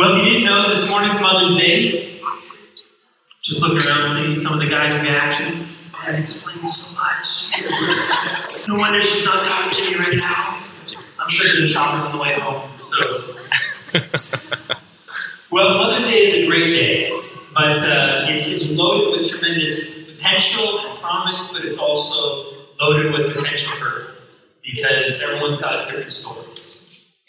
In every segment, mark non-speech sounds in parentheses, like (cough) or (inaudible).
Well, if you didn't know, this morning's Mother's Day. Just looking around, seeing some of the guys' reactions. That explains so much. (laughs) no wonder she's not talking to me right now. I'm sure there's shoppers on the way home. So, (laughs) well, Mother's Day is a great day, but uh, it's, it's loaded with tremendous potential and promise, but it's also loaded with potential hurt because everyone's got a different stories.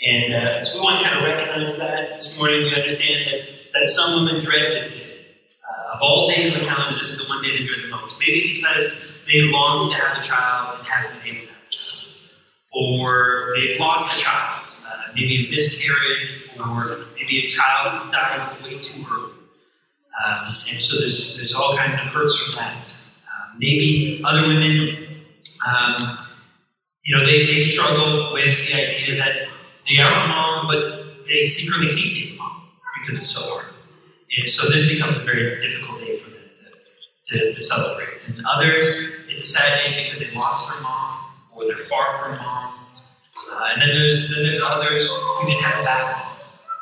And uh, so we want to kind of recognize that this morning. We understand that, that some women dread this day. Uh, of all days on the calendar, this is the one day they dread the most. Maybe because they long to have a child and haven't been able to have a child. Or they've lost a child, uh, maybe a miscarriage, or maybe a child died way too early. Um, and so there's, there's all kinds of hurts from that. Um, maybe other women, um, you know, they, they struggle with the idea that they are mom, but they secretly hate being mom because it's so hard. And so this becomes a very difficult day for them to, to, to celebrate. And others, it's a sad day because they lost their mom or they're far from mom. Uh, and then there's then there's others who just have a bad mom.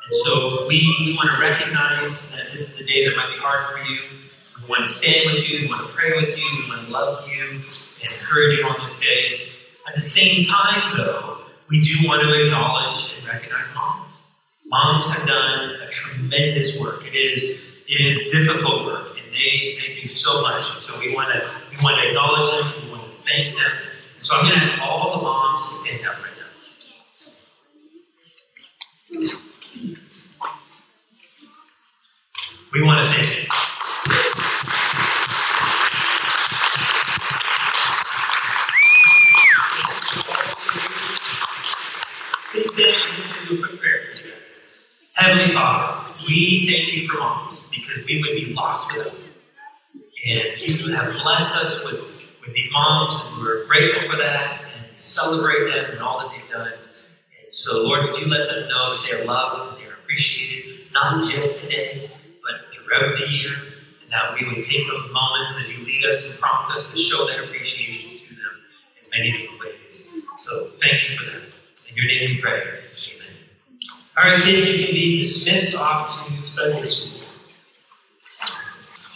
And so we, we want to recognize that this is the day that might be hard for you. We want to stand with you, we want to pray with you, we want to love you and encourage you on this day. At the same time, though, we do want to acknowledge and recognize moms. Moms have done a tremendous work. It is it is difficult work, and they, they do so much. And so we want to we want to acknowledge them. We want to thank them. So I'm going to ask all the moms to stand up right now. We want to thank you. I'm just going to do a quick prayer for you guys. Heavenly Father, we thank you for moms because we would be lost without them. And you have blessed us with, with these moms, and we're grateful for that and celebrate them and all that they've done. And so, Lord, would you let them know that they're loved and they're appreciated, not just today, but throughout the year, and that we would take those moments as you lead us and prompt us to show that appreciation to them in many different ways. So, thank you for that. In your name we pray. Right, kids, you can be dismissed off to Sunday school.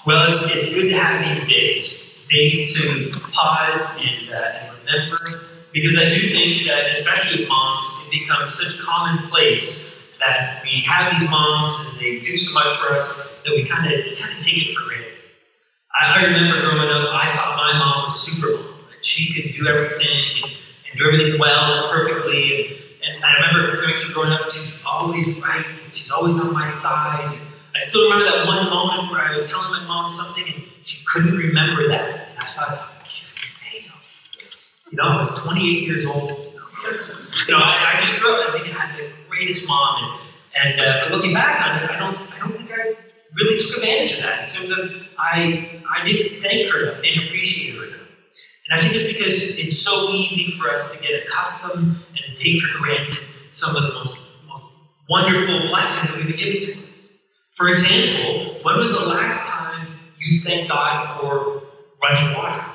Well, it's, it's good to have these days, days to pause and, uh, and remember, because I do think that, especially with moms, it becomes such commonplace that we have these moms and they do so much for us that we kind of kind of take it for granted. I, I remember growing up, I thought my mom was super mom, she could do everything and, and do everything well and perfectly. And, and I remember thinking growing up, she's always right, she's always on my side. I still remember that one moment where I was telling my mom something and she couldn't remember that. And I thought, you know, I was 28 years old. You know, I, I just grew up. I think I had the greatest mom, and, and uh, looking back on it, I don't, I don't think I really took advantage of that. In terms of, I, I didn't thank her enough, didn't appreciate her enough. And I think it's because it's so easy for us to get accustomed and to take for granted some of the most, most wonderful blessings that we've been given to us. For example, when was the last time you thanked God for running water?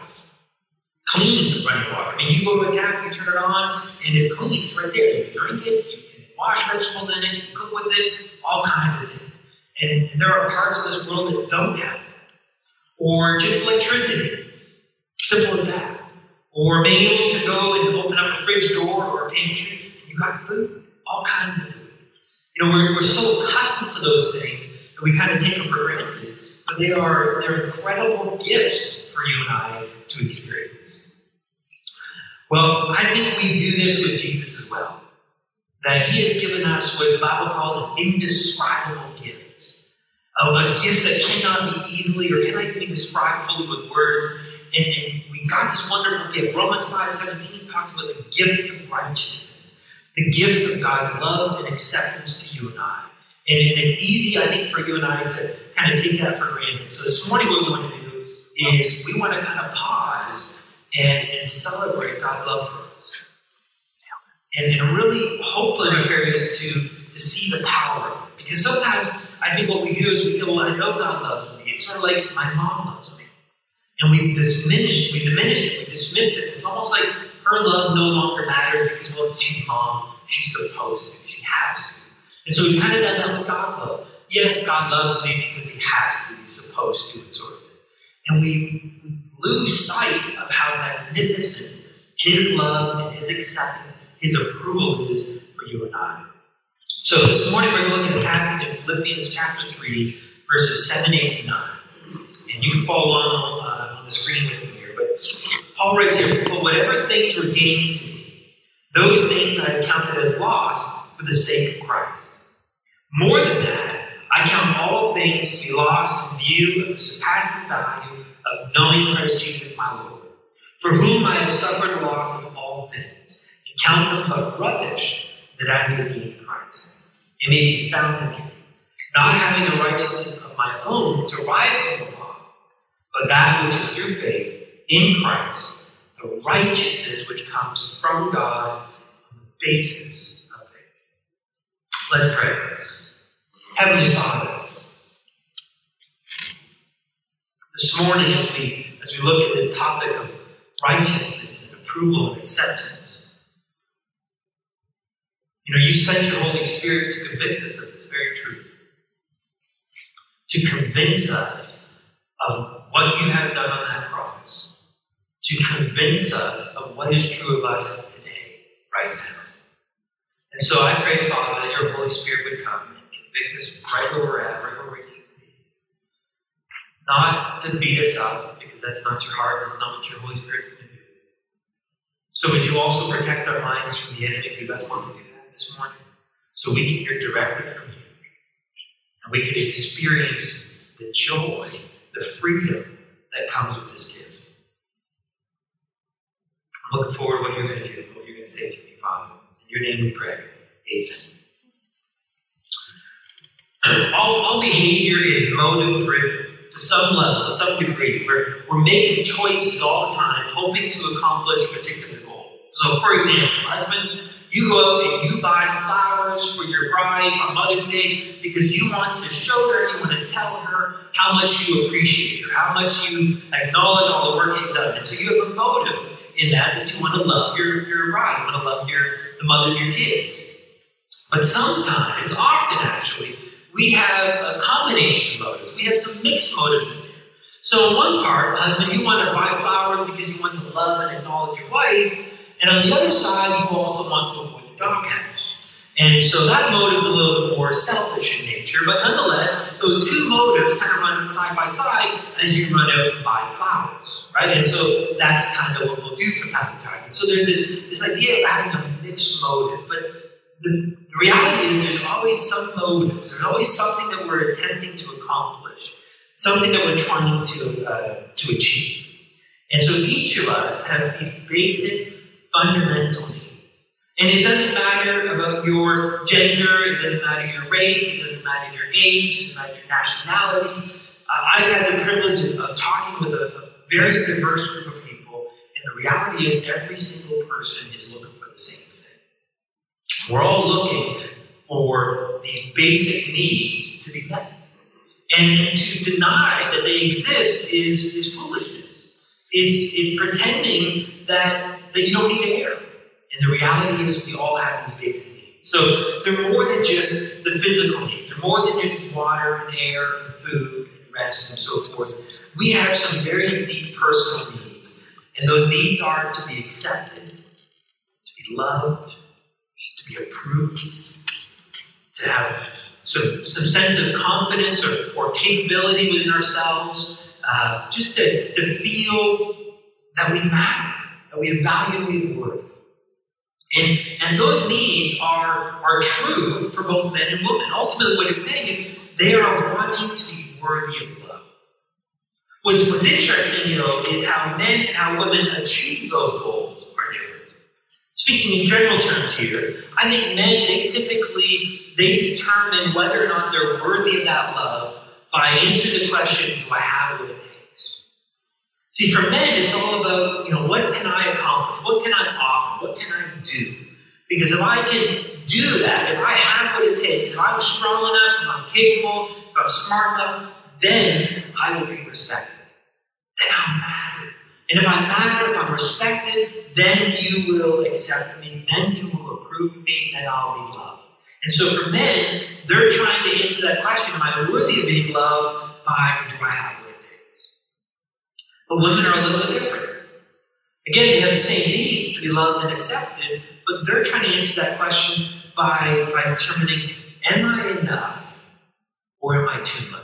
Clean running water. I mean, you go to a tap, you turn it on, and it's clean. It's right there. You can drink it, you can wash vegetables in it, you can cook with it, all kinds of things. And, there are parts of this world that don't have that. Or just electricity. Simple as that. Or being able to go and open up a fridge door or a pantry, you got food, all kinds of food. You know, we're, we're so accustomed to those things that we kind of take them for granted, but they are they're incredible gifts for you and I to experience. Well, I think we do this with Jesus as well. That he has given us what the Bible calls an indescribable gift. A, gift that cannot be easily or cannot even be described fully with words. And, and we got this wonderful gift. Romans 5 17 talks about the gift of righteousness, the gift of God's love and acceptance to you and I. And, and it's easy, I think, for you and I to kind of take that for granted. So this morning, what we want to do is we want to kind of pause and, and celebrate God's love for us. And, and really, hopefully, prepare us to, to see the power. Because sometimes I think what we do is we say, well, I know God loves me. It's sort of like my mom loves me. And we diminished, we diminished it, we dismissed it. It's almost like her love no longer matters because, well, she's mom, she's supposed to, she has to. And so we've kind of done that with God's love. Yes, God loves me because He has to, He's supposed to, and sort of thing. And we, we lose sight of how magnificent His love and His acceptance, His approval is for you and I. So this morning we're going to look at a passage in Philippians chapter 3, verses 7, 8, and 9. And you can follow along uh, the screen with me here. But Paul writes here, For whatever things were gained to me, those things I have counted as loss for the sake of Christ. More than that, I count all things to be lost in view of the surpassing value of knowing Christ Jesus my Lord, for whom I have suffered loss of all things, and count them but rubbish that I may gain Christ and may be found in him, not having a righteousness of my own derived from the law, but that which is through faith in Christ, the righteousness which comes from God on the basis of faith. Let's pray. Heavenly Father, this morning as we as we look at this topic of righteousness and approval and acceptance, you know, you sent your Holy Spirit to convict us of this very truth, to convince us of what you have done on that cross, to convince us of what is true of us today, right now. And so I pray, Father, that your Holy Spirit would come and convict us right where we're at, right where we need to be. Not to beat us up, because that's not your heart, that's not what your Holy Spirit's going to do. So would you also protect our minds from the enemy who does want to do that this morning so we can hear directly from you. And we can experience the joy, the freedom that comes with this gift. I'm looking forward to what you're going to do, what you're going to say to me, Father. In your name we pray. Amen. (clears throat) All, all behavior is motive driven to some level, to some degree. We're, we're making choices all the time, hoping to accomplish a particular goal. So, for example, husband you go out and you buy flowers for your bride on Mother's Day because you want to show her, you want to tell her how much you appreciate her, how much you acknowledge all the work she's done. And so you have a motive in that that you want to love your, your bride, you want to love your, the mother of your kids. But sometimes, often actually, we have a combination of motives. We have some mixed motives in there. So, in one part, husband, you want to buy flowers because you want to love and acknowledge your wife. And on the other side, you also want to doghouse. And so that motive is a little bit more selfish in nature, but nonetheless, those two motives kind of run side by side as you run out and buy flowers, right? And so that's kind of what we'll do to time. And so there's this, this idea of having a mixed motive, but the, the reality is there's always some motives. There's always something that we're attempting to accomplish, something that we're trying to, uh, to achieve. And so each of us have these basic fundamental. And it doesn't matter about your gender, it doesn't matter your race, it doesn't matter your age, it doesn't matter your nationality. Uh, I've had the privilege of, talking with a, a very diverse group of people, and the reality is every single person is looking for the same thing. We're all looking for these basic needs to be met. And to deny that they exist is, is foolishness. It's, it's pretending that that you don't need air. And the reality is, we all have these basic needs. So they're more than just the physical needs, they're more than just water and air and food and rest and so forth. We have some very deep personal needs. And those needs are to be accepted, to be loved, to be approved, to have some, some sense of confidence or, or capability within ourselves, uh, just to, to feel that we matter that we have value, we have worth. And, and those needs are, are true for both men and women. Ultimately, what it's saying is they are wanting to be worthy of love. What's, what's interesting, you know, is how men and how women achieve those goals are different. Speaking in general terms here, I think men, they typically, they determine whether or not they're worthy of that love by answering the question, do I have it? See, for men, it's all about, you know, what can I accomplish? What can I offer? What can I do? Because if I can do that, if I have what it takes, if I'm strong enough, if I'm capable, if I'm smart enough, then I will be respected. Then I'll matter. And if I matter, if I'm respected, then you will accept me, then you will approve me, then I'll be loved. And so for men, they're trying to answer that question Am I worthy of being loved by, do I have? But women are a little bit different. Again, they have the same needs to be loved and accepted, but they're trying to answer that question by, by determining Am I enough or am I too much?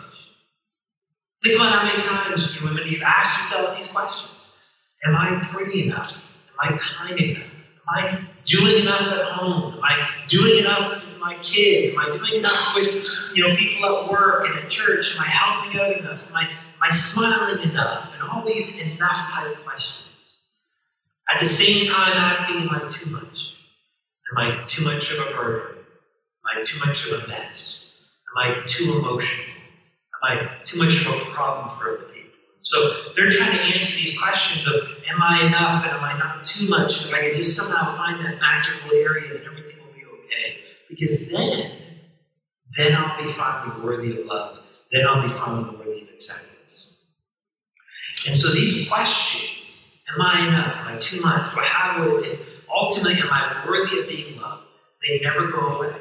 Think about how many times, you women, you've asked yourself these questions. Am I pretty enough? Am I kind enough? Am I doing enough at home? Am I doing enough with my kids? Am I doing enough with you know people at work and at church? Am I helping out enough? Am I, am I smiling enough? And all these enough type questions. At the same time asking, am I too much? Am I too much of a burden? Am I too much of a mess? Am I too emotional? Am I too much of a problem for other people? So they're trying to answer these questions of am I enough and am I not too much? If I can just somehow find that magical area, then everything will be okay. Because then, then I'll be finally worthy of love. Then I'll be finally worthy of acceptance. And so these questions, am I enough? Am I too much? Do I have what it takes? Ultimately, am I worthy of being loved? They never go away.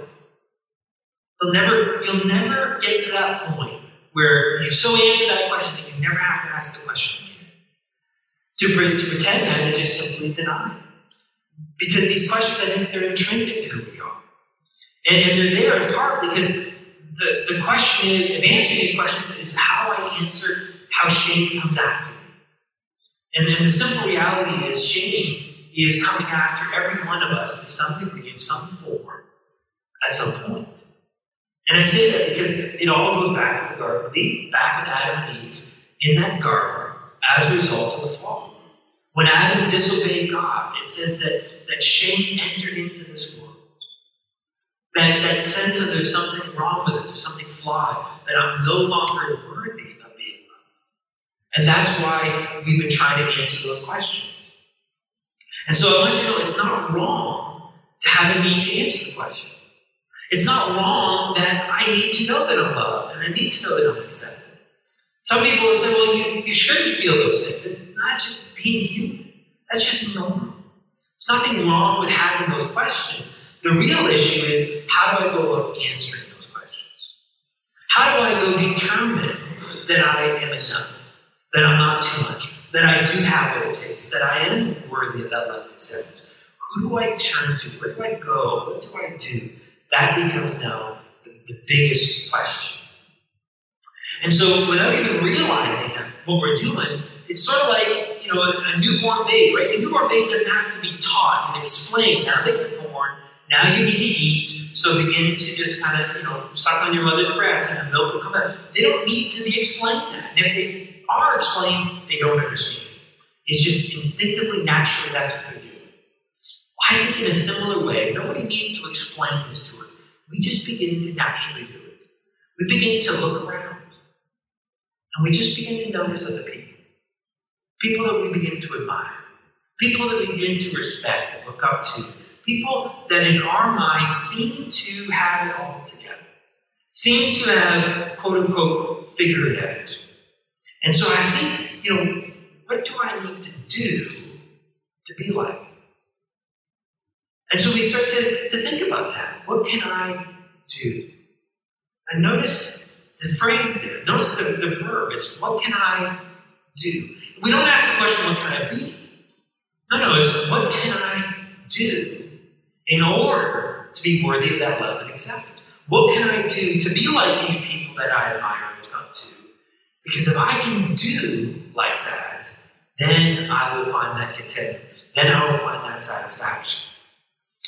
They'll never, you'll never get to that point where you so answer that question that you never have to ask the question again. To, to pretend that is just simply deny. Because these questions, I think, they're intrinsic to who we are. And, and they're there in part because the, the question of answering these questions is how I answer how shame comes after. And, and the simple reality is shame is coming after every one of us to some degree, in some form, at some point. And I say that because it all goes back to the Garden of Eden, back with Adam and Eve in that garden as a result of the fall. When Adam disobeyed God, it says that, that shame entered into this world. That, that sense of there's something wrong with us, there's something flawed, that I'm no longer worthy of being loved. And that's why we've been trying to answer those questions. And so I want you to know it's not wrong to have a need to answer the question. It's not wrong that I need to know that I'm loved and I need to know that I'm accepted. Some people have said, well, you, you shouldn't feel those things. It's not just being human. That's just normal. There's nothing wrong with having those questions. The real issue is how do I go about answering those questions? How do I go determine that I am enough, that I'm not too much, that I do have what it takes, that I am worthy of that love and acceptance? Who do I turn to? Where do I go? What do I do? That becomes now the, the biggest question. And so, without even realizing that what we're doing, it's sort of like you know a, a, newborn baby, right? A newborn baby doesn't have to be taught and explained. Now that you're born, now you need to eat. So begin to just kind of you know suck on your mother's breast, and the milk will come out. They don't need to be explained that. And if they are explained, they don't understand. It's just instinctively, naturally, that's what they're doing. I think in a similar way, nobody needs to explain this to us we just begin to naturally do it. We begin to look around. And we just begin to notice other people. People that we begin to admire. People that we begin to respect and look up to. People that in our minds seem to have it all together. Seem to have, quote unquote, figured it out. And so I think, you know, what do I need to do to be like? And so we start to, to think about that. What can I do? And notice the phrase there. Notice the, the verb. It's what can I do? We don't ask the question, what can I be? No, no, it's what can I do in order to be worthy of that love and acceptance? What can I do to be like these people that I admire and look up to? Because if I can do like that, then I will find that contentment. Then I will find that satisfaction.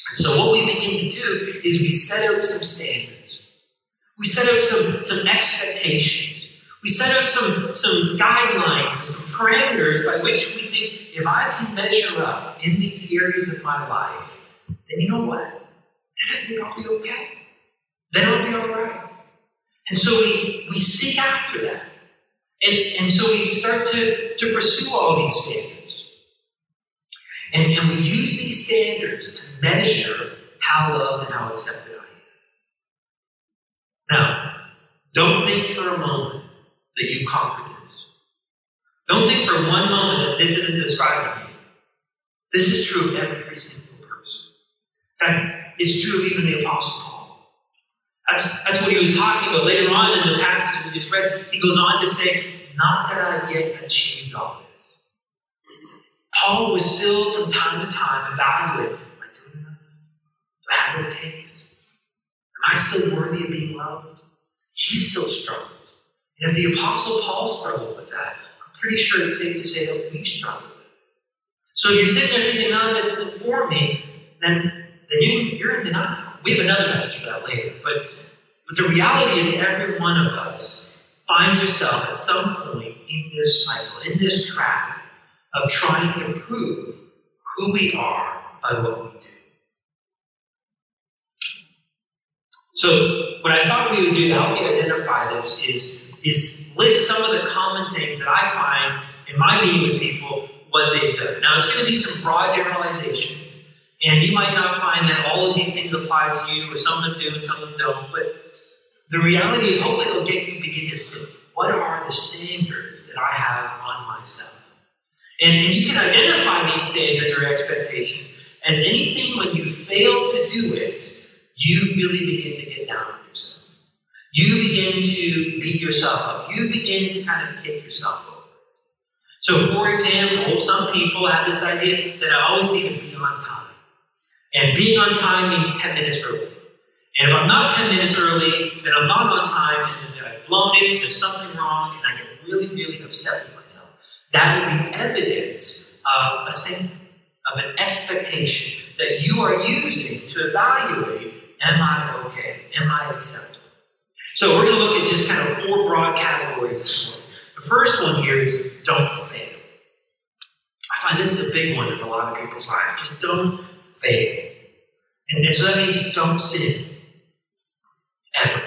And so what we begin to do is we set out some standards. We set out some, some expectations. We set out some, some guidelines some parameters by which we think if I can measure up in these areas of my life, then you know what? Then I think I'll be okay. Then I'll be all right. And so we, we seek after that. And, and so we start to, to pursue all these standards. And, and we use these standards to measure how loved and how accepted I am. Now, don't think for a moment that you've conquered this. Don't think for one moment that this isn't describing you. This is true of every single person. In fact, it's true of even the Apostle Paul. That's, that's what he was talking about. Later on in the passage we just read, he goes on to say, Not that I've yet achieved all this. Paul was still, from time to time, evaluating Am I doing enough? Do I have what it takes? Am I still worthy of being loved? He still struggled. And if the Apostle Paul struggled with that, I'm pretty sure it's safe to say that we struggle with it. So if you're sitting there thinking, none of this is for me, then, then you, you're in denial. We have another message for that later. But, but the reality is, every one of us finds yourself at some point in this cycle, in this trap of trying to prove who we are by what we do. So, what I thought we would do to help you identify this is, is list some of the common things that I find in my meeting with people what they've done. Now, it's going to be some broad generalizations, and you might not find that all of these things apply to you, or some of them do and some of them don't, but the reality is, hopefully, it'll get you begin to think what are the standards that I have on myself? And, and you can identify these standards or expectations as anything when you fail to do it you really begin to get down on yourself. You begin to beat yourself up. You begin to kind of kick yourself over. So, for example, some people have this idea that I always need to be on time. And being on time means 10 minutes early. And if I'm not 10 minutes early, then I'm not on time, and then I've blown it, there's something wrong, and I get really, really upset with myself. That would be evidence of a standard, of an expectation that you are using to evaluate Am I okay? Am I acceptable? So we're going to look at just kind of four broad categories this morning. The first one here is don't fail. I find this is a big one in a lot of people's lives. Just don't fail. And so that means don't sin. Ever.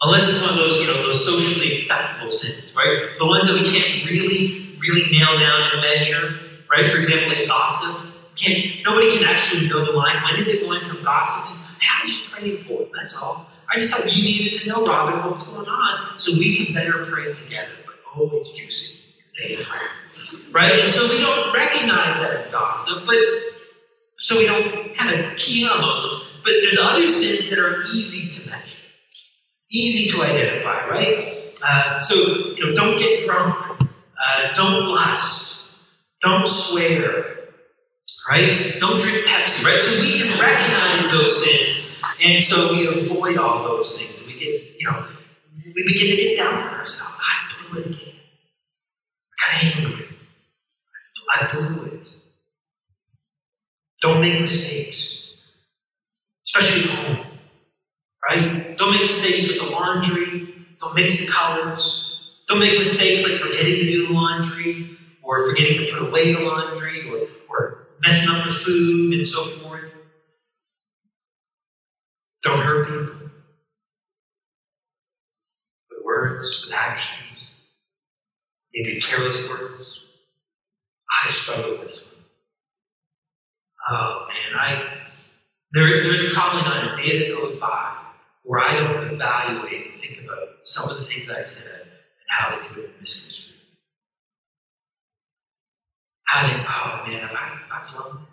Unless it's one of those, you know, those socially acceptable sins, right? The ones that we can't really, really nail down and measure, right? For example, like gossip Can't nobody can actually know the line. When is it going from gossip to I was just praying for it, that's all. I just thought you needed to know, Robin, what's going on so we can better pray together. But oh, it's juicy. Right? And so we don't recognize that as gossip, but so we don't kind of key in on those ones. But there's other sins that are easy to measure, easy to identify, right? Uh, so, you know, don't get drunk, uh, don't lust, don't swear, right? Don't drink Pepsi, right? So we can recognize those sins, and so we avoid all those things. We get, you know, we begin to get down on ourselves. I blew it again. I got angry. I blew it. Don't make mistakes, especially at home, right? Don't make mistakes with the laundry. Don't mix the colors. Don't make mistakes like forgetting to do the laundry or forgetting to put away the laundry or, or messing up the food and so forth. Don't hurt people with words, with actions, maybe careless words. I struggle with this one. Oh man, I there, there's probably not a day that goes by where I don't evaluate and think about some of the things I said and how they could have been misconstrued. I think, oh man, have I, I've blown it.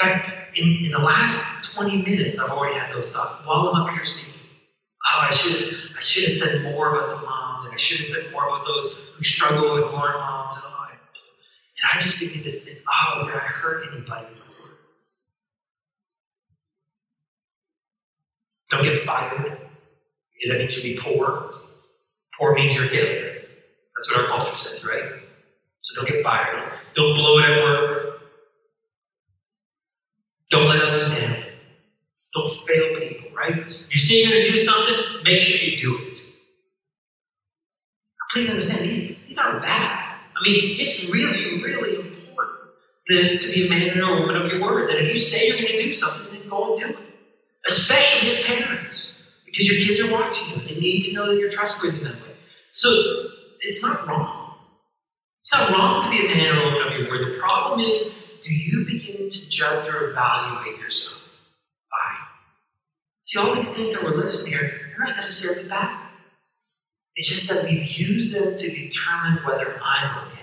In fact, in, in the last 20 minutes, I've already had those thoughts while I'm up here speaking. Oh, I should have I should have said more about the moms, and I should have said more about those who struggle with who moms, and I, and I just begin to think, oh, did I hurt anybody Don't get fired because that means you'll be poor. Poor means you're a failure. That's what our culture says, right? So don't get fired. Don't blow it at work. Don't let others down. Don't fail people, right? If you say you're going to do something, make sure you do it. Please understand, these, these aren't bad. I mean, it's really, really important that, to be a man or a woman of your word. That if you say you're going to do something, then go and do it. Especially as parents, because your kids are watching you. They need to know that you're trustworthy that way. So it's not wrong. It's not wrong to be a man or a woman of your word. The problem is, do you begin to judge or evaluate yourself by? See, all these things that we're listing here, they're not necessarily bad. It's just that we've used them to determine whether I'm okay.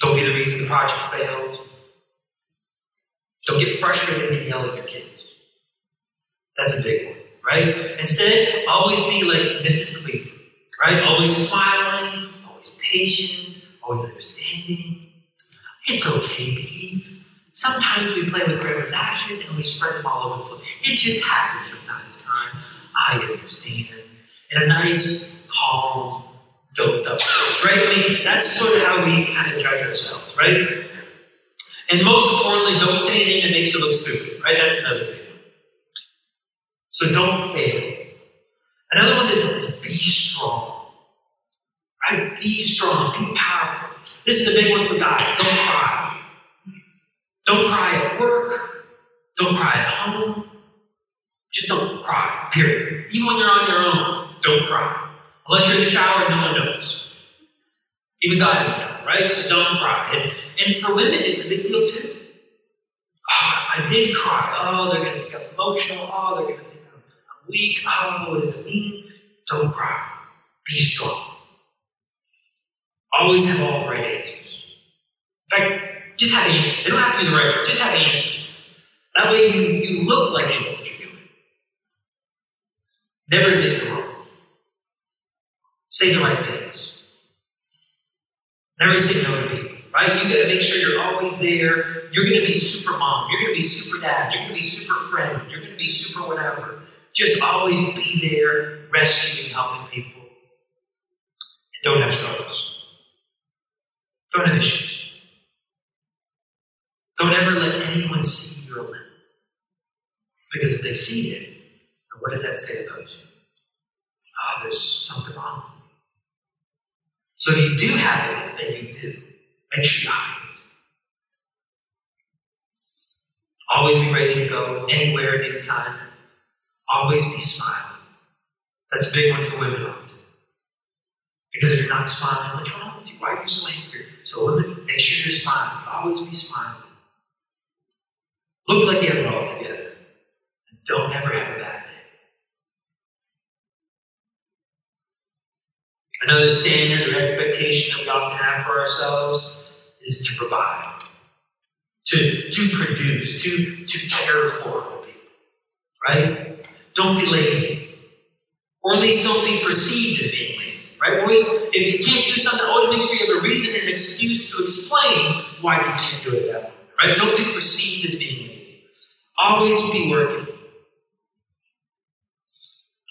Don't be the reason the project failed. Don't get frustrated and yell at your kids. That's a big one, right? Instead, always be like Mrs. Cleveland, right? Always smiling, always patient, always understanding. It's okay, babe. Sometimes we play with grandma's ashes and we spread them all over the floor. It just happens from time to time. I understand. In a nice, calm, doped up voice, right? I mean, that's sort of how we kind of judge ourselves, right? And most importantly, don't say anything that makes you look stupid, right? That's another thing. So don't fail. Another one is, be strong. Right? Be strong, be powerful. This is a big one for guys. Don't cry. Don't cry at work. Don't cry at home. Just don't cry, period. Even when you're on your own, don't cry. Unless you're in the shower and no one knows. Even God would know, right? So don't cry. And, and for women, it's a big deal too. Oh, I did cry. Oh, they're going to think I'm emotional. Oh, they're going to think I'm, I'm weak. Oh, what does it mean? Don't cry. Be strong. Always have all the right answers. In fact, just have answers. They don't have to be the right ones. Just have answers. That way you, you look like you know what you're doing. Never admit you're wrong. Say the right things. Never say no to people, right? You gotta make sure you're always there. You're gonna be super mom. You're gonna be super dad. You're gonna be super friend. You're gonna be super whatever. Just always be there, rescuing, helping people. And don't have struggles. Don't have issues. Don't ever let anyone see your limit. Because if they see it, what does that say about you? Oh, there's something wrong. So if you do have it, then you do, make sure you hide it. Always be ready to go anywhere and anytime. Always be smiling. That's a big one for women often. Because if you're not smiling, what's wrong with you? Why are you so angry? So women, make sure you're smiling. Always be smiling. Look like you have it all together. And don't ever have a bad day. Another standard or expectation that we often have for ourselves is to provide, to, to produce, to, to care for people. Right? Don't be lazy. Or at least don't be perceived as being lazy. Right? Always, if you can't do something, always make sure you have a reason and an excuse to explain why you can't do it that way. Right? Don't be perceived as being lazy. Always be working.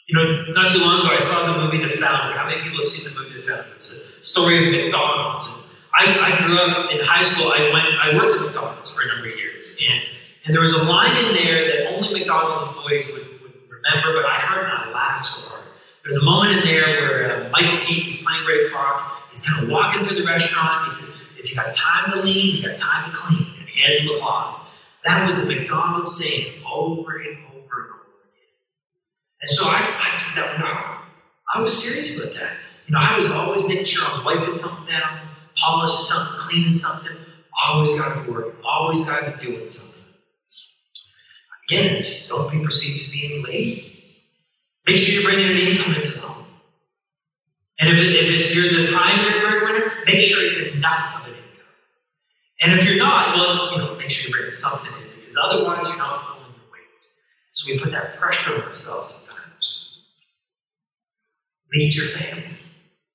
You know, not too long ago, I saw the movie The Founder. How many people have seen the movie The Founder? It's a story of McDonald's. I, I grew up in high school. I went, I worked at McDonald's for a number of years, and and there was a line in there that only McDonald's employees would, would remember, but I heard and I laughed so hard. There's a moment in there where uh, Michael Keaton is playing Ray Kroc. He's kind of walking through the restaurant. He says, "If you got time to lean, you got time to clean," and he hands him a cloth. That was the McDonald's saying over and over and over again. And so I, I took that one heart. I was serious about that. You know, I was always making sure I was wiping something down, polishing something, cleaning something. Always got to be working. Always got to be doing something. Again, don't be perceived as being lazy. Make sure you're bringing an income into the home. And if, it, if it's you're the primary breadwinner, make sure it's enough. And if you're not, well, you know, make sure you're bringing something in because otherwise you're not pulling your weight. So we put that pressure on ourselves sometimes. Lead your family.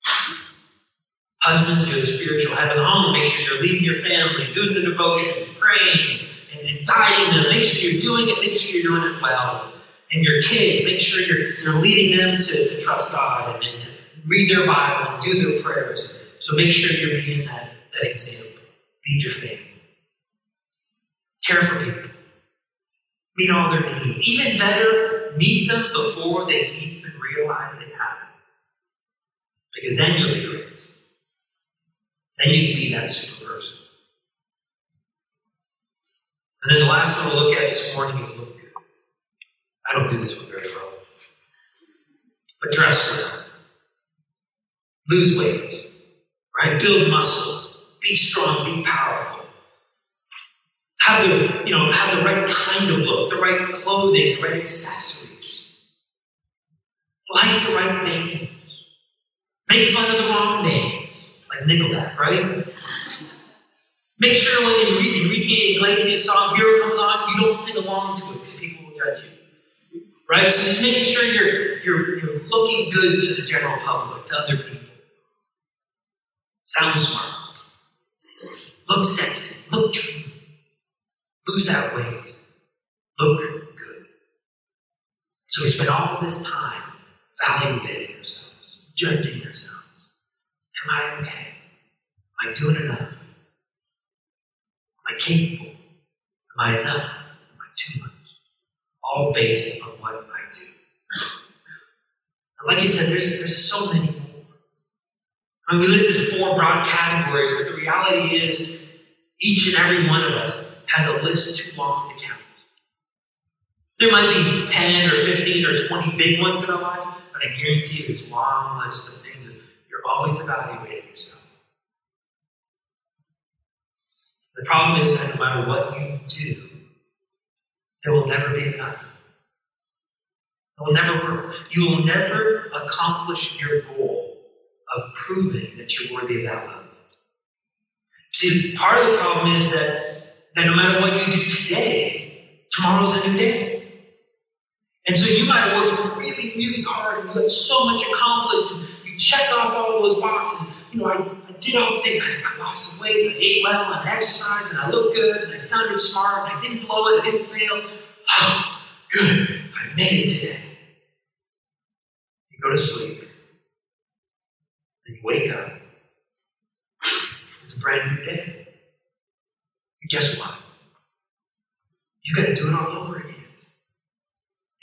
(gasps) Husbands, you're the spiritual head of the home. Make sure you're leading your family, doing the devotions, praying, and, and guiding them. Make sure you're doing it. Make sure you're doing it well. And your kids, make sure you're, you're leading them to, to trust God and, and to read their Bible and do their prayers. So make sure you're being that, that example. Lead your family. Care for people. Meet all their needs. Even better, meet them before they even realize they have them. Because then you'll be great. Then you can be that super person. And then the last one we'll look at this morning is look good. I don't do this one very well. But dress well. Lose weight. Right? Build muscle. Be strong. Be powerful. Have the, you know, have the right kind of look, the right clothing, the right accessories. Like the right bands. Make fun of the wrong bands. Like Nickelback, right? Make sure when Enrique Iglesias' song Hero comes on, you don't sing along to it because people will judge you. Right? So just making sure you're, you're, you're looking good to the general public, to other people. Sound smart. Look sexy. Look dreamy. Lose that weight. Look good. So we spend all this time evaluating ourselves, judging ourselves. Am I okay? Am I doing enough? Am I capable? Am I enough? Am I too much? All based on what I do. And like I said, there's, there's so many more. I mean, we listed four broad categories, but the reality is each and every one of us has a list too long to count. There might be 10 or 15 or 20 big ones in our lives, but I guarantee you there's a long list of things that you're always evaluating yourself. The problem is that no matter what you do, it will never be enough. It will never work. You will never accomplish your goal of proving that you're worthy of that love. See, part of the problem is that, that no matter what you do today, tomorrow's a new day. And so you might have worked really, really hard and you got so much accomplished and you check off all those boxes. You know, I, I did all the things. I, I lost some weight, and I ate well, and I exercised, and I looked good, and I sounded smart, and I didn't blow it, I didn't fail. Oh, good. I made it today. You go to sleep, and you wake up. Brand new day. And guess what? You got to do it all over again.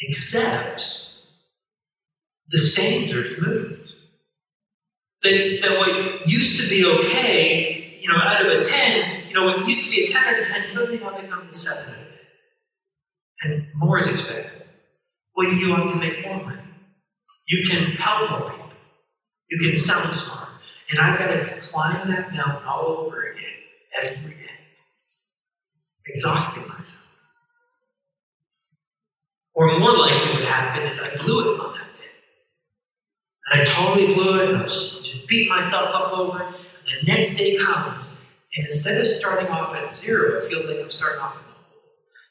Except the standard moved. That, that what used to be okay, you know, out of a 10, you know, what used to be a 10 out of 10 suddenly now becomes a 7 out of 10. And more is expected. Well, you want to make more money. You can help more people. You can sound smart. And I got to climb that mountain all over again every day, exhausting myself. Or more likely, what happened is I blew it on that day. And I totally blew it, and I was just beat myself up over it. And the next day comes, and instead of starting off at zero, it feels like I'm starting off at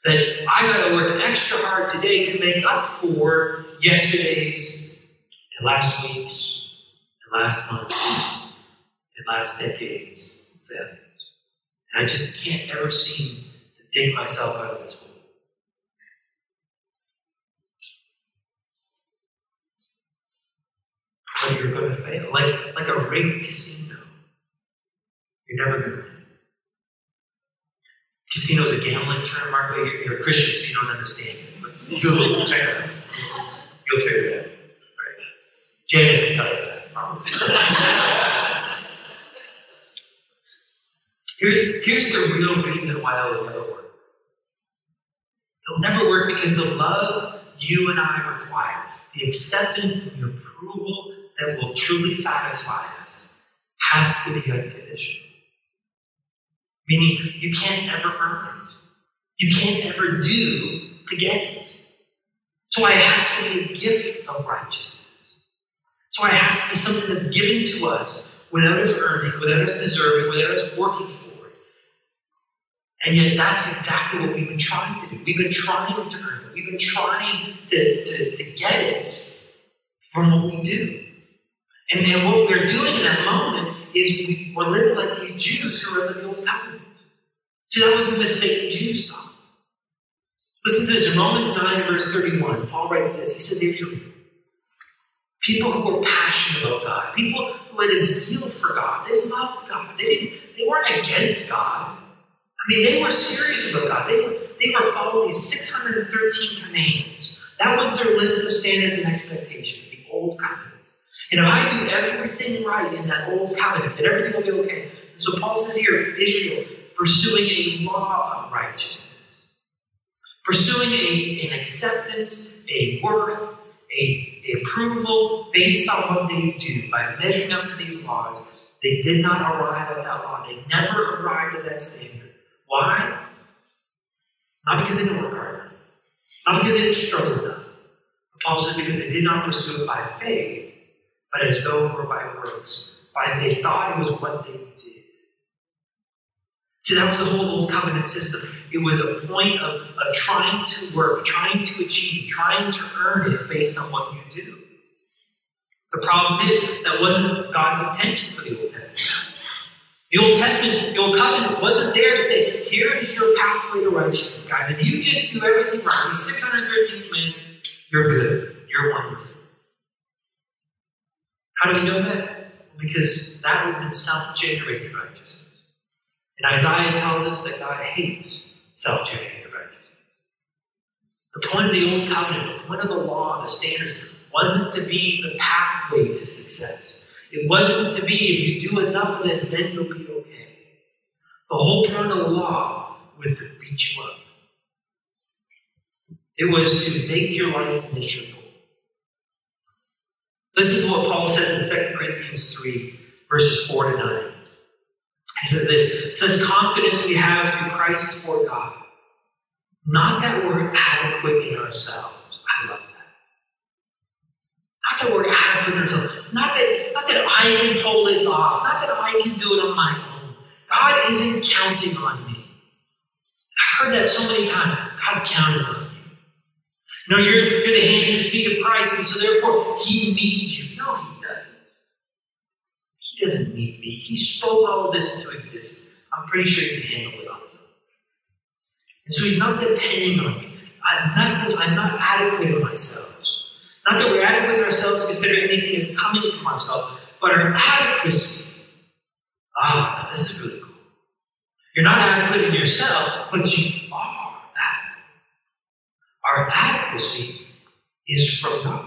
the That I got to work extra hard today to make up for yesterday's and last week's and last month's and last decade's of failures. And I just can't ever seem to dig myself out of this hole. But you're going to fail. Like, like a rigged casino. You're never going to win. Casino is a gambling term, Marco. You're, you're a Christian, so you don't understand it. But Google check it out. You'll figure it out. Right? Janice can tell you that. (laughs) Here, here's the real reason why it will never work. It'll never work because the love you and I require, the acceptance and the approval that will truly satisfy us, has to be unconditional. Meaning, you can't ever earn it. You can't ever do to get it. So it has to be a gift of righteousness. So it has to be something that's given to us without us earning, without us deserving, without us working for it. And yet that's exactly what we've been trying to do. We've been trying to earn it. We've been trying to, to, to get it from what we do. And, and what we're doing in that moment is we, we're living like these Jews who are in the old covenant. See, that was the mistake the Jews thought. Listen to this. In Romans 9, verse 31, Paul writes this. He says, Israel, people who were passionate about God, people who had a zeal for God, they loved God. They, didn't, they weren't against God. I mean, they were serious about God. They were, they were following these 613 commands. That was their list of standards and expectations, the old covenant. And if I do everything right in that old covenant, then everything will be okay. So Paul says here, Israel, pursuing a law of righteousness, pursuing a, an acceptance, a worth, a, a approval based on what they do by measuring up to these laws. They did not arrive at that law. They never arrived at that standard. Why? Not because they didn't work hard not because they didn't struggle enough. Paul said because they did not pursue it by faith, but as though it were by works. By they thought it was what they did. See, that was the whole old covenant system. It was a point of, of trying to work, trying to achieve, trying to earn it based on what you do. The problem is that wasn't God's intention for the Old Testament. The Old Testament, the Old Covenant wasn't there to say, here is your pathway to righteousness, guys. If you just do everything right, these 613 commands, you're good. You're wonderful. How do we know that? Because that would have been self-generated righteousness. And Isaiah tells us that God hates self-generated righteousness. The point of the Old Covenant, the point of the law, the standards, wasn't to be the pathway to success. It wasn't to be if you do enough of this, then you'll be okay. The whole point of the law was to beat you up. It was to make your life miserable. This is what Paul says in 2 Corinthians 3, verses 4 to 9. He says this Such confidence we have through Christ toward God. Not that we're adequate in ourselves. I love that. Not that we're adequate in ourselves. Not that, not that I can pull this off. Not that I can do it on my own. God isn't counting on me. I've heard that so many times. God's counting on you. No, you're, you're the hands and feet of Christ, and so therefore He needs you. No, He. He doesn't need me. He spoke all this into existence. I'm pretty sure He can handle it on His own. And so He's not depending on me. I'm not, I'm not adequate in myself. Not that we're adequate in ourselves consider anything as coming from ourselves, but our adequacy. Ah, this is really cool. You're not adequate in yourself, but you are adequate. Our adequacy is from God.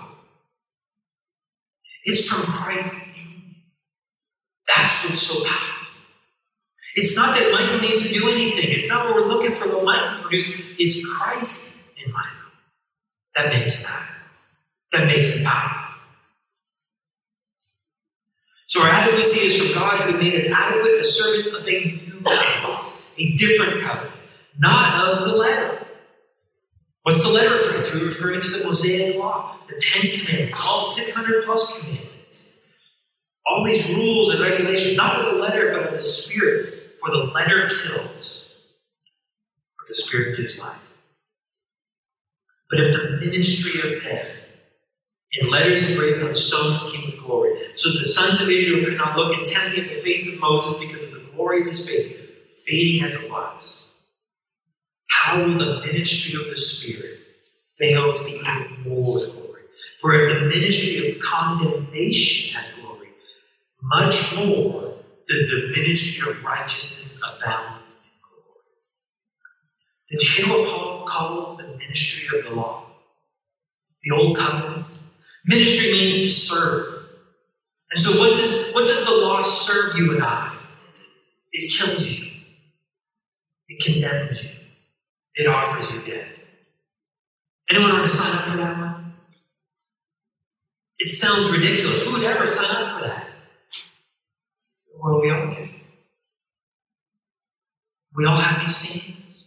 It's from Christ. That's what's so powerful. It's not that Michael needs to do anything. It's not what we're looking for what Michael produces. It's Christ in Michael that makes it happen that makes him powerful. So our adequacy is from God who made us adequate as servants of a new covenant, a different covenant, not of the letter. What's the letter referring to? Referring to the Mosaic Law, the Ten Commandments, all 600 plus commandments. All these rules and regulations, not of the letter, but of the Spirit. For the letter kills, but the Spirit gives life. But if the ministry of death in letters engraved on stones came with glory. So that the sons of Israel could not look intently at the face of Moses because of the glory of his face, fading as it was. How will the ministry of the Spirit fail to be even more with glory? For if the ministry of condemnation has glory, much more does the ministry of righteousness abound in glory. Did you hear what Paul called the ministry of the law? The old covenant? Ministry means to serve. And so what does what does the law serve you and I? It kills you. It condemns you. It offers you death. Anyone want to sign up for that one? It sounds ridiculous. Who would ever sign up for that? Well, we all do. We all have these standards.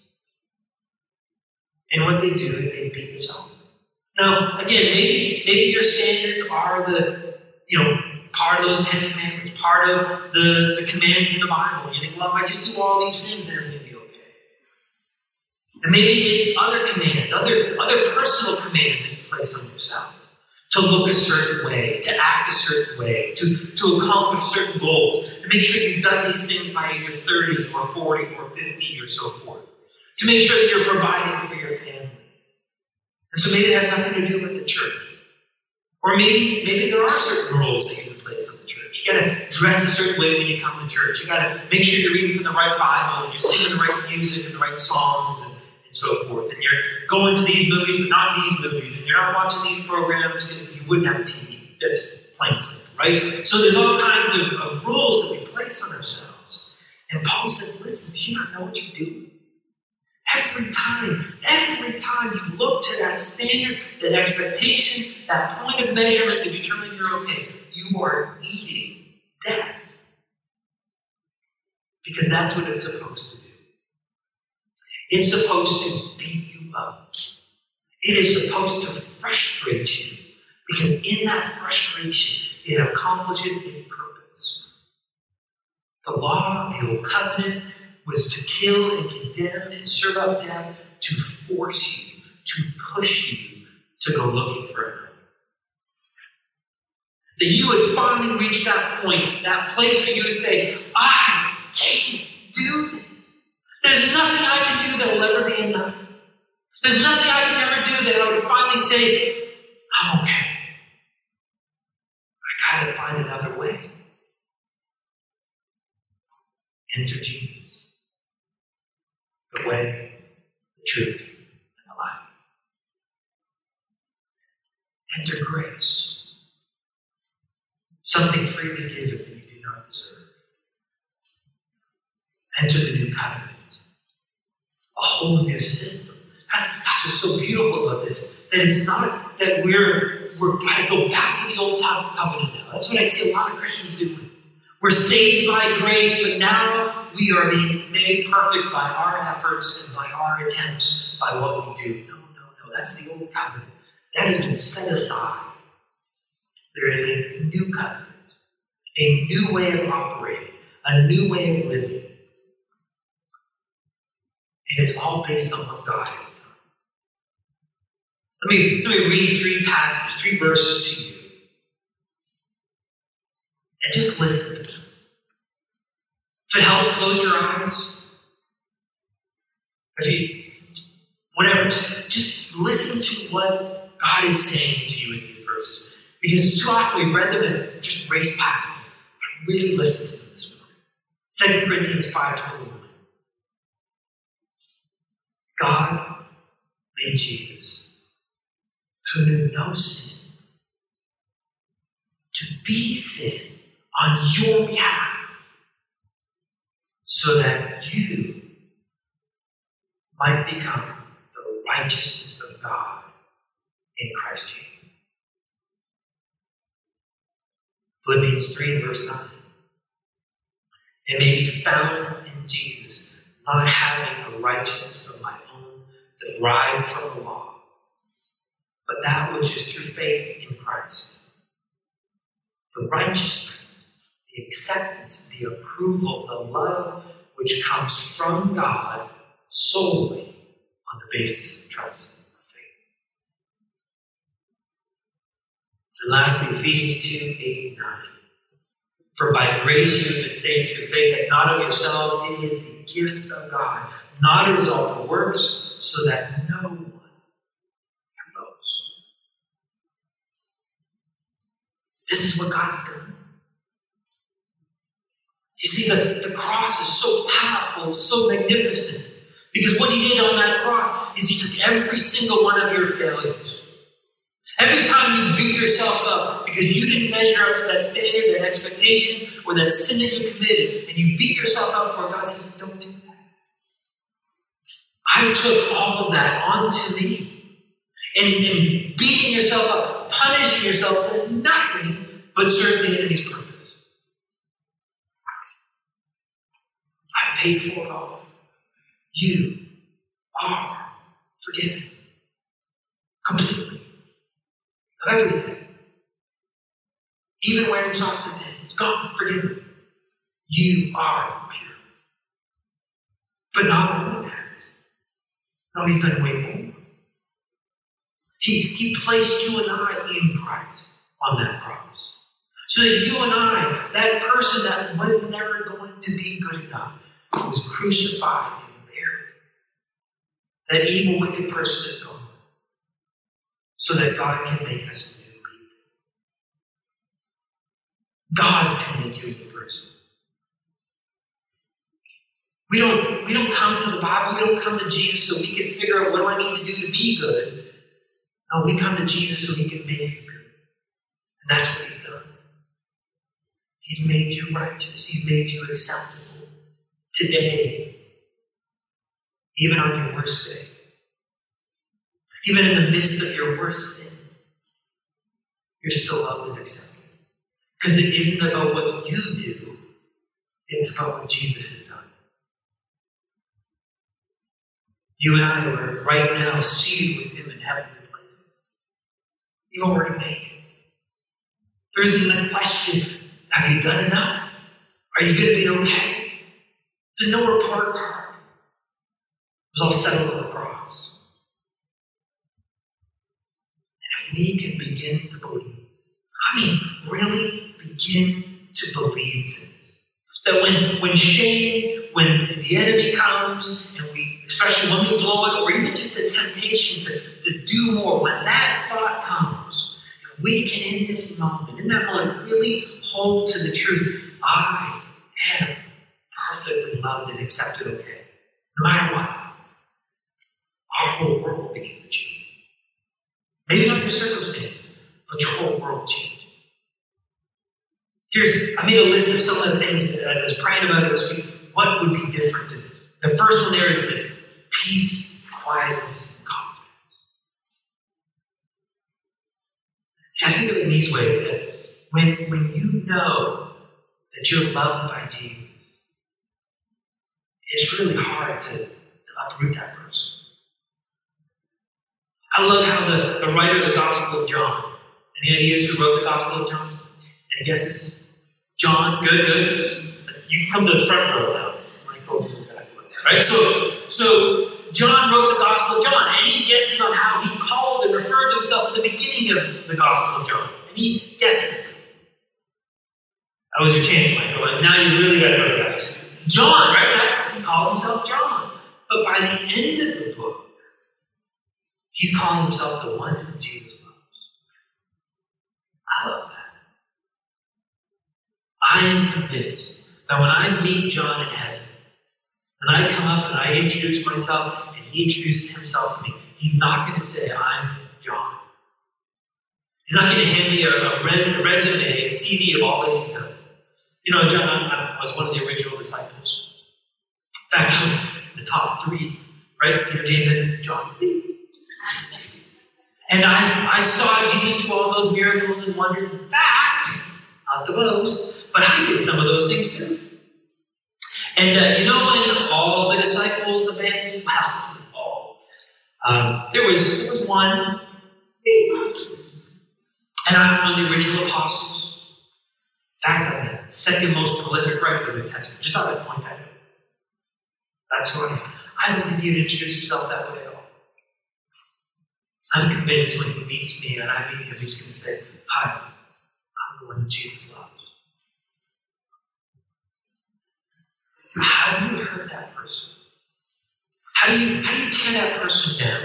And what they do is they beat us up. Now, again, maybe maybe your standards are the, you know, part of those Ten Commandments, part of the, the commands in the Bible. You think, well, if I just do all these things, then everything will be okay. And maybe it's other commands, other, other personal commands that you place on yourself. To look a certain way, to act a certain way, to, to accomplish certain goals, to make sure you've done these things by age of 30 or 40 or 50 or so forth. To make sure that you're providing for your family and so maybe it had nothing to do with the church. Or maybe, maybe there are certain rules that you can place on the church. You gotta dress a certain way when you come to church. You gotta make sure you're reading from the right Bible and you're singing the right music and the right songs and, and so forth. And you're going to these movies, but not these movies. And you're not watching these programs because you wouldn't have TV. That's plain simple, right? So there's all kinds of, of rules that we place on ourselves. And Paul says, listen, do you not know what you do? Every time, every time you look to that standard, that expectation, that point of measurement to determine you're okay, you are eating death. Because that's what it's supposed to do. It's supposed to beat you up. It is supposed to frustrate you. Because in that frustration, it accomplishes its purpose. The law, the old covenant, was to kill and condemn and serve up death to force you, to push you to go looking for it. That you would finally reach that point, that place where you would say, I can't do this. There's nothing I can do that will ever be enough. There's nothing I can ever do that I would finally say, I'm okay. I gotta find another way. Enter Jesus. The way, the truth, and the life. Enter grace. Something freely given that you do not deserve. Enter the new covenant. Whole new system. That's, that's what's so beautiful about this. That it's not that we're we're gotta go back to the old covenant now. That's what I see a lot of Christians doing. We're saved by grace, but now we are being made perfect by our efforts and by our attempts, by what we do. No, no, no. That's the old covenant. That has been set aside. There is a new covenant, a new way of operating, a new way of living. And it's all based on what God has done. Let me, let me read three passages, three verses to you. And just listen to them. If it helps, close your eyes. If you, whatever, just, just listen to what God is saying to you in these verses. Because too often we've read them and just raced past them. But really listen to them this morning. 2 Corinthians 5.21 God made Jesus, who knew no sin, to be sin on your behalf, so that you might become the righteousness of God in Christ Jesus. Philippians 3 verse 9. It may be found in Jesus, not having a righteousness of my derived from the law, but that which is through faith in Christ. The righteousness, the acceptance, the approval, the love which comes from God solely on the basis of trust. And lastly, Ephesians 2 8 9. For by grace you have been saved through faith, and not of yourselves, it is the gift of God, not a result of works so that no one can boast. This is what God's done. You see, the, the cross is so powerful, so magnificent. Because what he did on that cross is he took every single one of your failures. Every time you beat yourself up because you didn't measure up to that standard, that expectation, or that sin that you committed, and you beat yourself up for it, God says, don't do I took all of that onto me. And, and beating yourself up, punishing yourself does nothing but serve the enemy's purpose. I paid for it all. You are forgiven. Completely. Of everything. Even wearing socks of sin. It's gone, forgiven. You are pure. But not only that. No, he's done way more. He, he placed you and I in Christ on that cross. So that you and I, that person that was never going to be good enough, was crucified and buried. That evil, wicked person is gone. So that God can make us new people. God can make you a new person. We don't, we don't come to the Bible, we don't come to Jesus so we can figure out what do I need to do to be good. No, we come to Jesus so he can make you good. And that's what he's done. He's made you righteous. He's made you acceptable. Today, even on your worst day, even in the midst of your worst sin, you're still loved and accepted. Because it isn't about what you do, it's about what Jesus has You and I are right now seated with Him in heavenly places. You've already made it. There isn't a question have you done enough? Are you going to be okay? There's no report card. It was all settled on the cross. And if we can begin to believe, I mean, really begin to believe this, that when, when shame, when the enemy comes, and especially when we blow it, or even just the temptation to, to do more, when that thought comes, if we can in this moment, in that moment, really hold to the truth, I am perfectly loved and accepted, okay, no matter what our whole world begins to change. Maybe not your circumstances, but your whole world changes. Here's, I made a list of some of the things as I was praying about it this week. What would be different? The first one there is this peace, quietness, and confidence. See, I think of it in these ways that when, when you know that you're loved by Jesus, it's really hard to, to uproot that person. I love how the, the writer of the Gospel of John, any ideas who wrote the Gospel of John? And Any guesses? John, good, good. You come to the front row now. Right? So, so John wrote the Gospel of John. Any guesses on how he called and referred to himself at the beginning of the Gospel of John? Any guesses? That was your chance, Michael. Now you really got to know that. John, right? That's he calls himself John. But by the end of the book, He's calling himself the one whom Jesus loves. I love that. I am convinced that when I meet John in heaven, when I come up and I introduce myself and he introduces himself to me, he's not going to say, I'm John. He's not going to hand me a, a, resume, a CV of all that he's done. You know, John, I, I was one of the original disciples. In fact, I was in the top three, right? Peter, James, and John. And I, I saw Jesus do all those miracles and wonders. In fact, not the most, but I did some of those things too. And uh, you know, when all the disciples Jesus, well, all. Um, there was there was one, and I'm one of the original apostles. In fact, I'm the second most prolific writer of the New Testament. Just thought I'd point that out. That's who I am. I don't think he'd introduce himself that way at all. I'm convinced when he meets me and I meet him, he's going to say, Hi, I'm the one that Jesus loves. How do you hurt that person? How do you how do you tear that person down?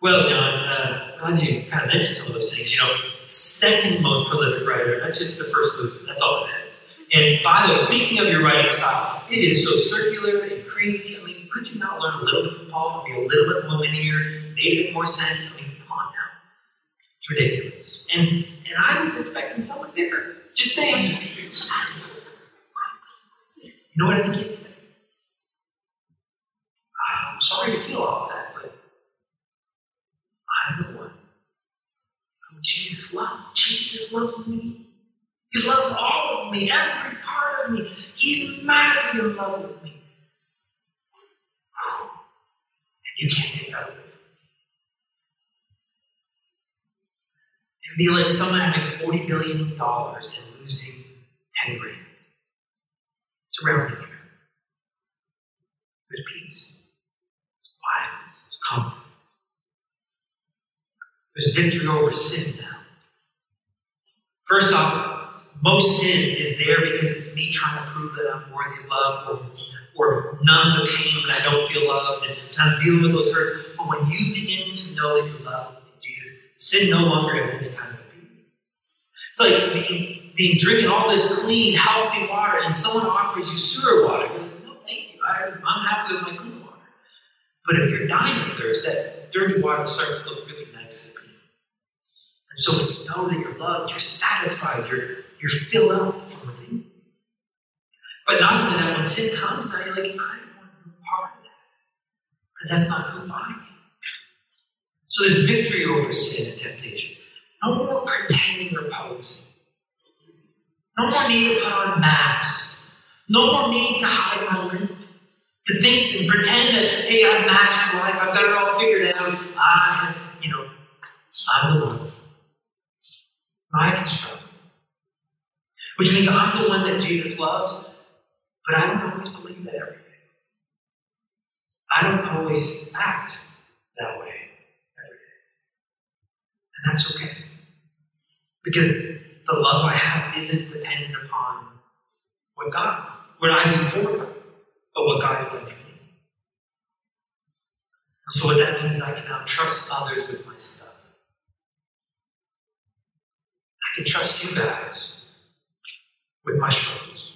Well, John, uh, glad you kind of mentioned some of those things. You know, second most prolific writer, that's just the first movement. That's all it is. And by the way, speaking of your writing style, it is so circular and crazy. I mean, could you not learn a little bit from Paul be a little bit more linear, made a bit more sense? I mean, come on now. It's ridiculous. And and I was expecting something different. Just saying. Know what I think he'd ah, say? I'm sorry to feel all that, but I'm the one who Jesus loves. Jesus loves me. He loves all of me, every part of me. He's madly in love with me. And you can't take that away from me. It'd be like someone having $40 billion and losing 10 grand. It's you. There's peace, there's quietness, there's confidence. There's victory over sin now. First off, most sin is there because it's me trying to prove that I'm worthy of love or or numb the pain when I don't feel loved, and, I'm dealing with those hurts. But when you begin to know that you're loved in Jesus, sin no longer has any kind of. It's like being, being drinking all this clean, healthy water, and someone offers you sewer water. You're like, no, thank you. I, I'm happy with my clean water. But if you're dying of thirst, that dirty water starts to look really nice and clean. And so when you know that you're loved, you're satisfied, you're, you're filled up from within. But not only that, when sin comes, now you're like, I want to be part of that. Because that's not who I am. So there's victory over sin and temptation. No more pretending or posing. No more need to put on masks. No more need to hide my limp. To think and pretend that, hey, I've mastered life, I've got it all figured out. I have, you know, I'm the one. I can struggle. Which means I'm the one that Jesus loves, But I don't always believe that every day. I don't always act that way every day. And that's okay. Because the love I have isn't dependent upon what God, what I do for God, but what God has done for me. So what that means is I can now trust others with my stuff. I can trust you guys with my struggles.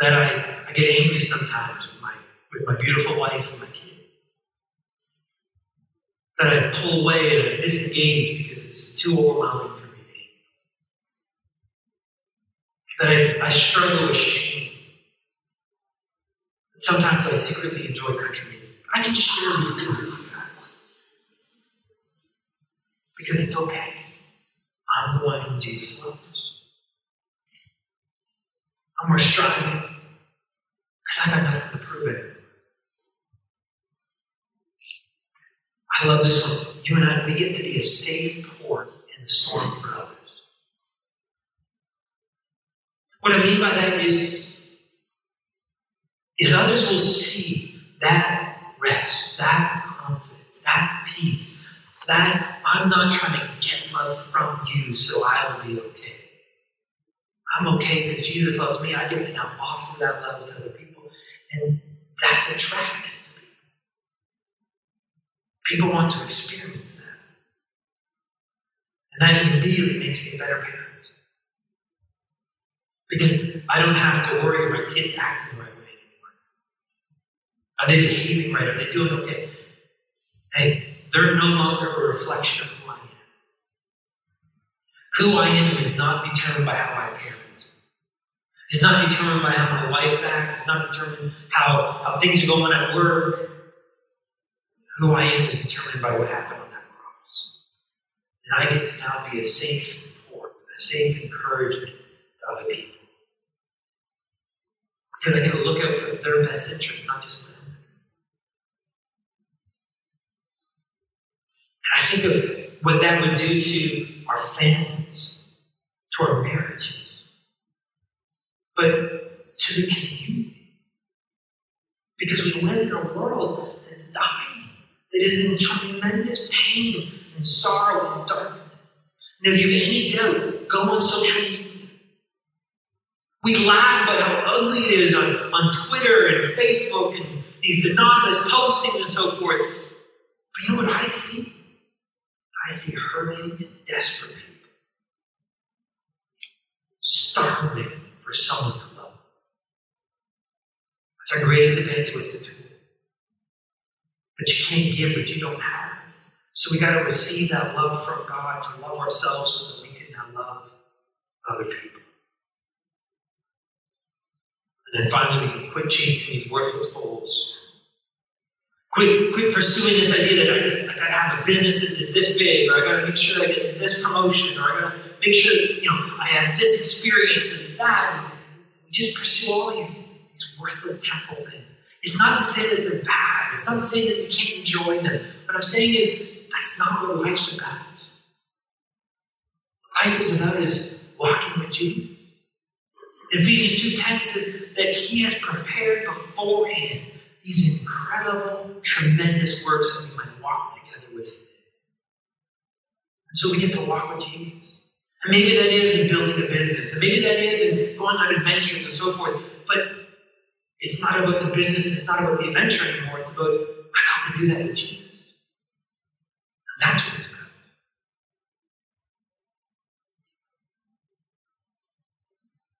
That I, I get angry sometimes with my, with my beautiful wife and my kids. That I pull away and I disengage because it's too overwhelming for me. That I, I struggle with shame. That sometimes I secretly enjoy country music. I can share these things with you guys. Because it's okay. I'm the one whom Jesus loves. I'm more striving because I got nothing to prove it. I love this one. You and I, we get to be a safe the storm for others. What I mean by that is, is others will see that rest, that confidence, that peace, that I'm not trying to get love from you so I will be okay. I'm okay because Jesus loves me. I get to now offer that love to other people. And that's attractive to people. People want to experience that. And that immediately makes me a better parent. Because I don't have to worry are my kids acting the right way anymore. Are they behaving right? Are they doing okay? Hey, they're no longer a reflection of who I am. Who I am is not determined by how I parent. It's not determined by how my wife acts. It's not determined how, how things are going at work. Who I am is determined by what happened. And I get to now be a safe port, a safe encouragement to other people. Because I get to look out for their best interests, not just my own. And I think of what that would do to our families, to our marriages, but to the community. Because we live in a world that's dying, that is in tremendous pain and sorrow and darkness. And if you have any doubt, go on social media we laugh about how ugly it is on, on Twitter and Facebook and these anonymous postings and so forth. But you know what I see? I see hurting and desperate people starving for someone to love. That's our greatest evangelistic tool. But you can't give what you don't have. So we got to receive that love from God to love ourselves so that we can now love other people. And then finally, we can quit chasing these worthless goals. Quit, quit pursuing this idea that I just I gotta have a business that's this big, or I gotta make sure I get this promotion, or I gotta make sure that, you know I have this experience and that. We just pursue all these, these worthless temporal things. It's not to say that they're bad. It's not to say that you can't enjoy them. What I'm saying is that's not what life's about. Life is about is walking with Jesus. Ephesians 2.10 says that he has prepared beforehand these incredible, tremendous works that we might walk together with him. And so we get to walk with Jesus. And maybe that is in building a business, and maybe that is in going on adventures and so forth. But it's not about the business, it's not about the adventure anymore. It's about, I got to do that with Jesus. That's what it's about.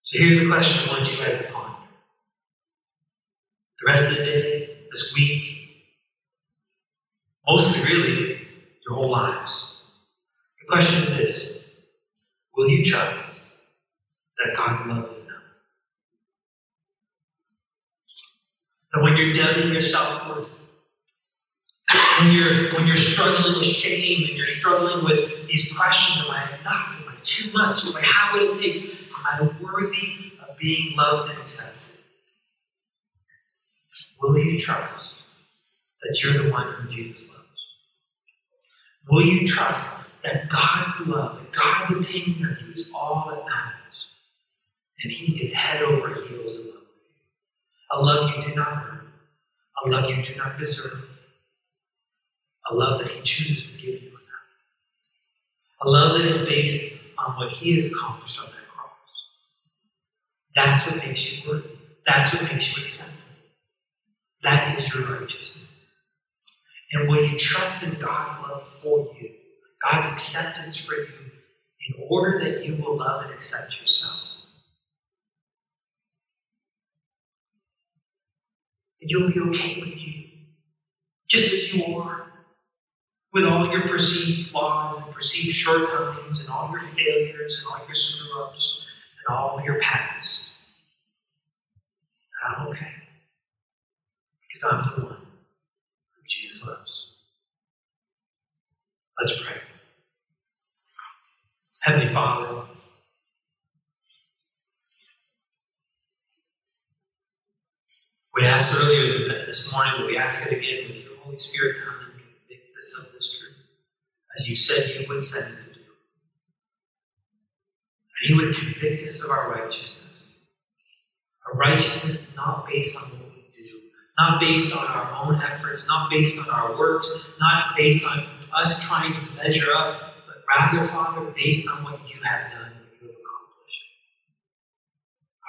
So here's the question I want you guys to ponder. The rest of the day, this week, mostly really, your whole lives. The question is this Will you trust that God's love is enough? That when you're doubting your self worth, when you're when you're struggling with shame and you're struggling with these questions, am I enough? Am I too much? Do I have what it takes? Am I worthy of being loved and accepted? Will you trust that you're the one whom Jesus loves? Will you trust that God's love, that God's opinion of you is all that matters? And He is head over heels in love? with you. A love you did not earn. A love you do not deserve. A love that He chooses to give you. A love that is based on what He has accomplished on that cross. That's what makes you worthy. That's what makes you acceptable. That is your righteousness. And when you trust in God's love for you, God's acceptance for you, in order that you will love and accept yourself, and you'll be okay with you, just as you are, with all your perceived flaws and perceived shortcomings and all your failures and all your screw ups and all your past. And I'm okay. Because I'm the one who Jesus loves. Let's pray. Heavenly Father, we asked earlier this morning, but we ask it again. Would your Holy Spirit come and convict us of as you said you would send him to do? That he would convict us of our righteousness. Our righteousness not based on what we do, not based on our own efforts, not based on our works, not based on us trying to measure up, but rather, Father, based on what you have done and what you have accomplished.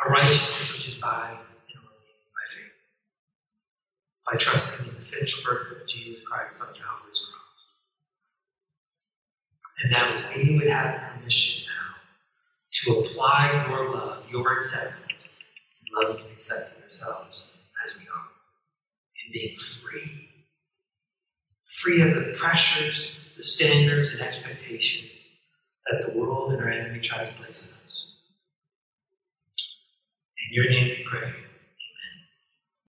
Our righteousness which is by and only by faith, by trusting in the finished work of Jesus Christ on Calvary's cross. And that we would have permission now to apply your love, your acceptance, in loving and accepting ourselves as we are, and being free free of the pressures, the standards, and expectations that the world and our enemy tries to place on us. In your name we pray.